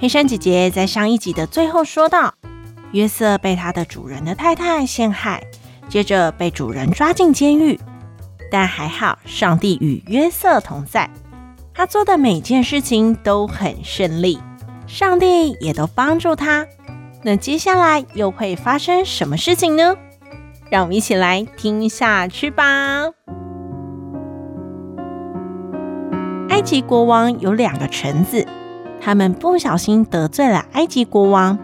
黑山姐姐在上一集的最后说到，约瑟被他的主人的太太陷害，接着被主人抓进监狱。但还好，上帝与约瑟同在，他做的每件事情都很顺利，上帝也都帮助他。那接下来又会发生什么事情呢？让我们一起来听下去吧。埃及国王有两个臣子。他们不小心得罪了埃及国王，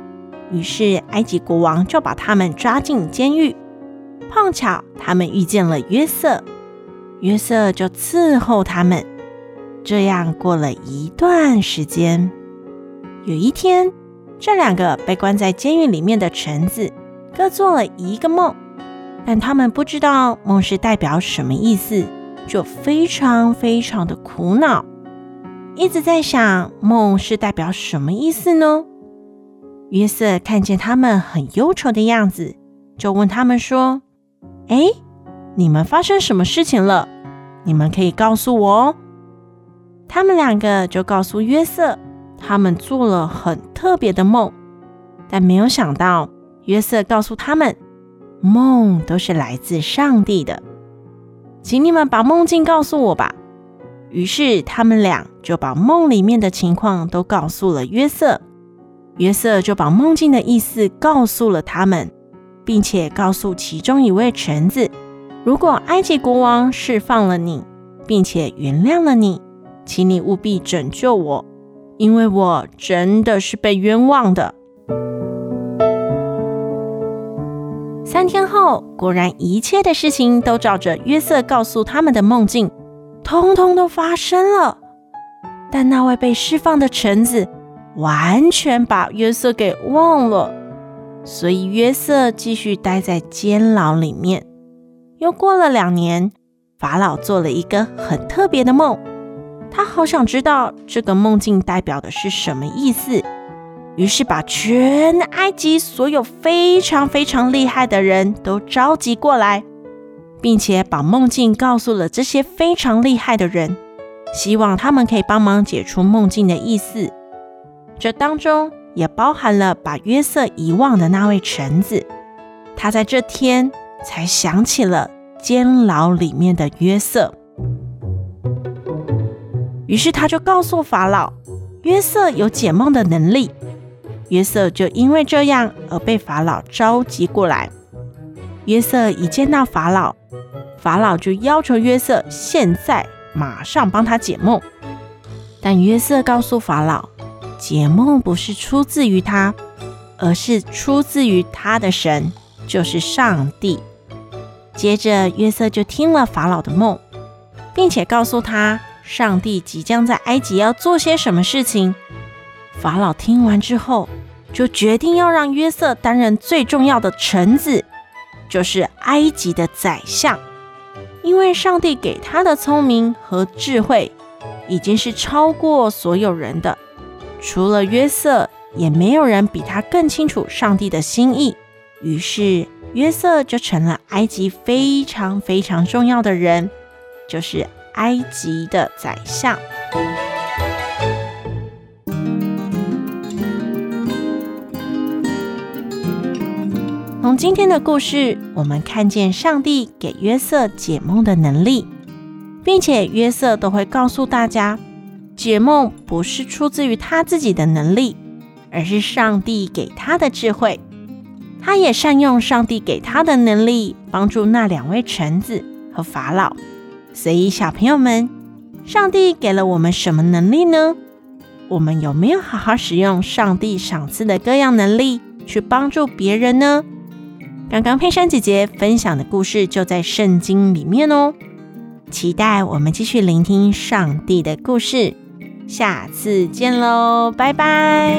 于是埃及国王就把他们抓进监狱。碰巧他们遇见了约瑟，约瑟就伺候他们。这样过了一段时间，有一天，这两个被关在监狱里面的臣子各做了一个梦，但他们不知道梦是代表什么意思，就非常非常的苦恼。一直在想梦是代表什么意思呢？约瑟看见他们很忧愁的样子，就问他们说：“哎，你们发生什么事情了？你们可以告诉我哦。”他们两个就告诉约瑟，他们做了很特别的梦，但没有想到约瑟告诉他们，梦都是来自上帝的，请你们把梦境告诉我吧。于是他们俩就把梦里面的情况都告诉了约瑟，约瑟就把梦境的意思告诉了他们，并且告诉其中一位臣子：如果埃及国王释放了你，并且原谅了你，请你务必拯救我，因为我真的是被冤枉的。三天后，果然一切的事情都照着约瑟告诉他们的梦境。通通都发生了，但那位被释放的臣子完全把约瑟给忘了，所以约瑟继续待在监牢里面。又过了两年，法老做了一个很特别的梦，他好想知道这个梦境代表的是什么意思，于是把全埃及所有非常非常厉害的人都召集过来。并且把梦境告诉了这些非常厉害的人，希望他们可以帮忙解除梦境的意思。这当中也包含了把约瑟遗忘的那位臣子，他在这天才想起了监牢里面的约瑟。于是他就告诉法老，约瑟有解梦的能力。约瑟就因为这样而被法老召集过来。约瑟一见到法老，法老就要求约瑟现在马上帮他解梦。但约瑟告诉法老，解梦不是出自于他，而是出自于他的神，就是上帝。接着，约瑟就听了法老的梦，并且告诉他上帝即将在埃及要做些什么事情。法老听完之后，就决定要让约瑟担任最重要的臣子。就是埃及的宰相，因为上帝给他的聪明和智慧，已经是超过所有人的。除了约瑟，也没有人比他更清楚上帝的心意。于是约瑟就成了埃及非常非常重要的人，就是埃及的宰相。今天的故事，我们看见上帝给约瑟解梦的能力，并且约瑟都会告诉大家，解梦不是出自于他自己的能力，而是上帝给他的智慧。他也善用上帝给他的能力，帮助那两位臣子和法老。所以，小朋友们，上帝给了我们什么能力呢？我们有没有好好使用上帝赏赐的各样能力去帮助别人呢？刚刚佩珊姐姐分享的故事就在圣经里面哦，期待我们继续聆听上帝的故事，下次见喽，拜拜。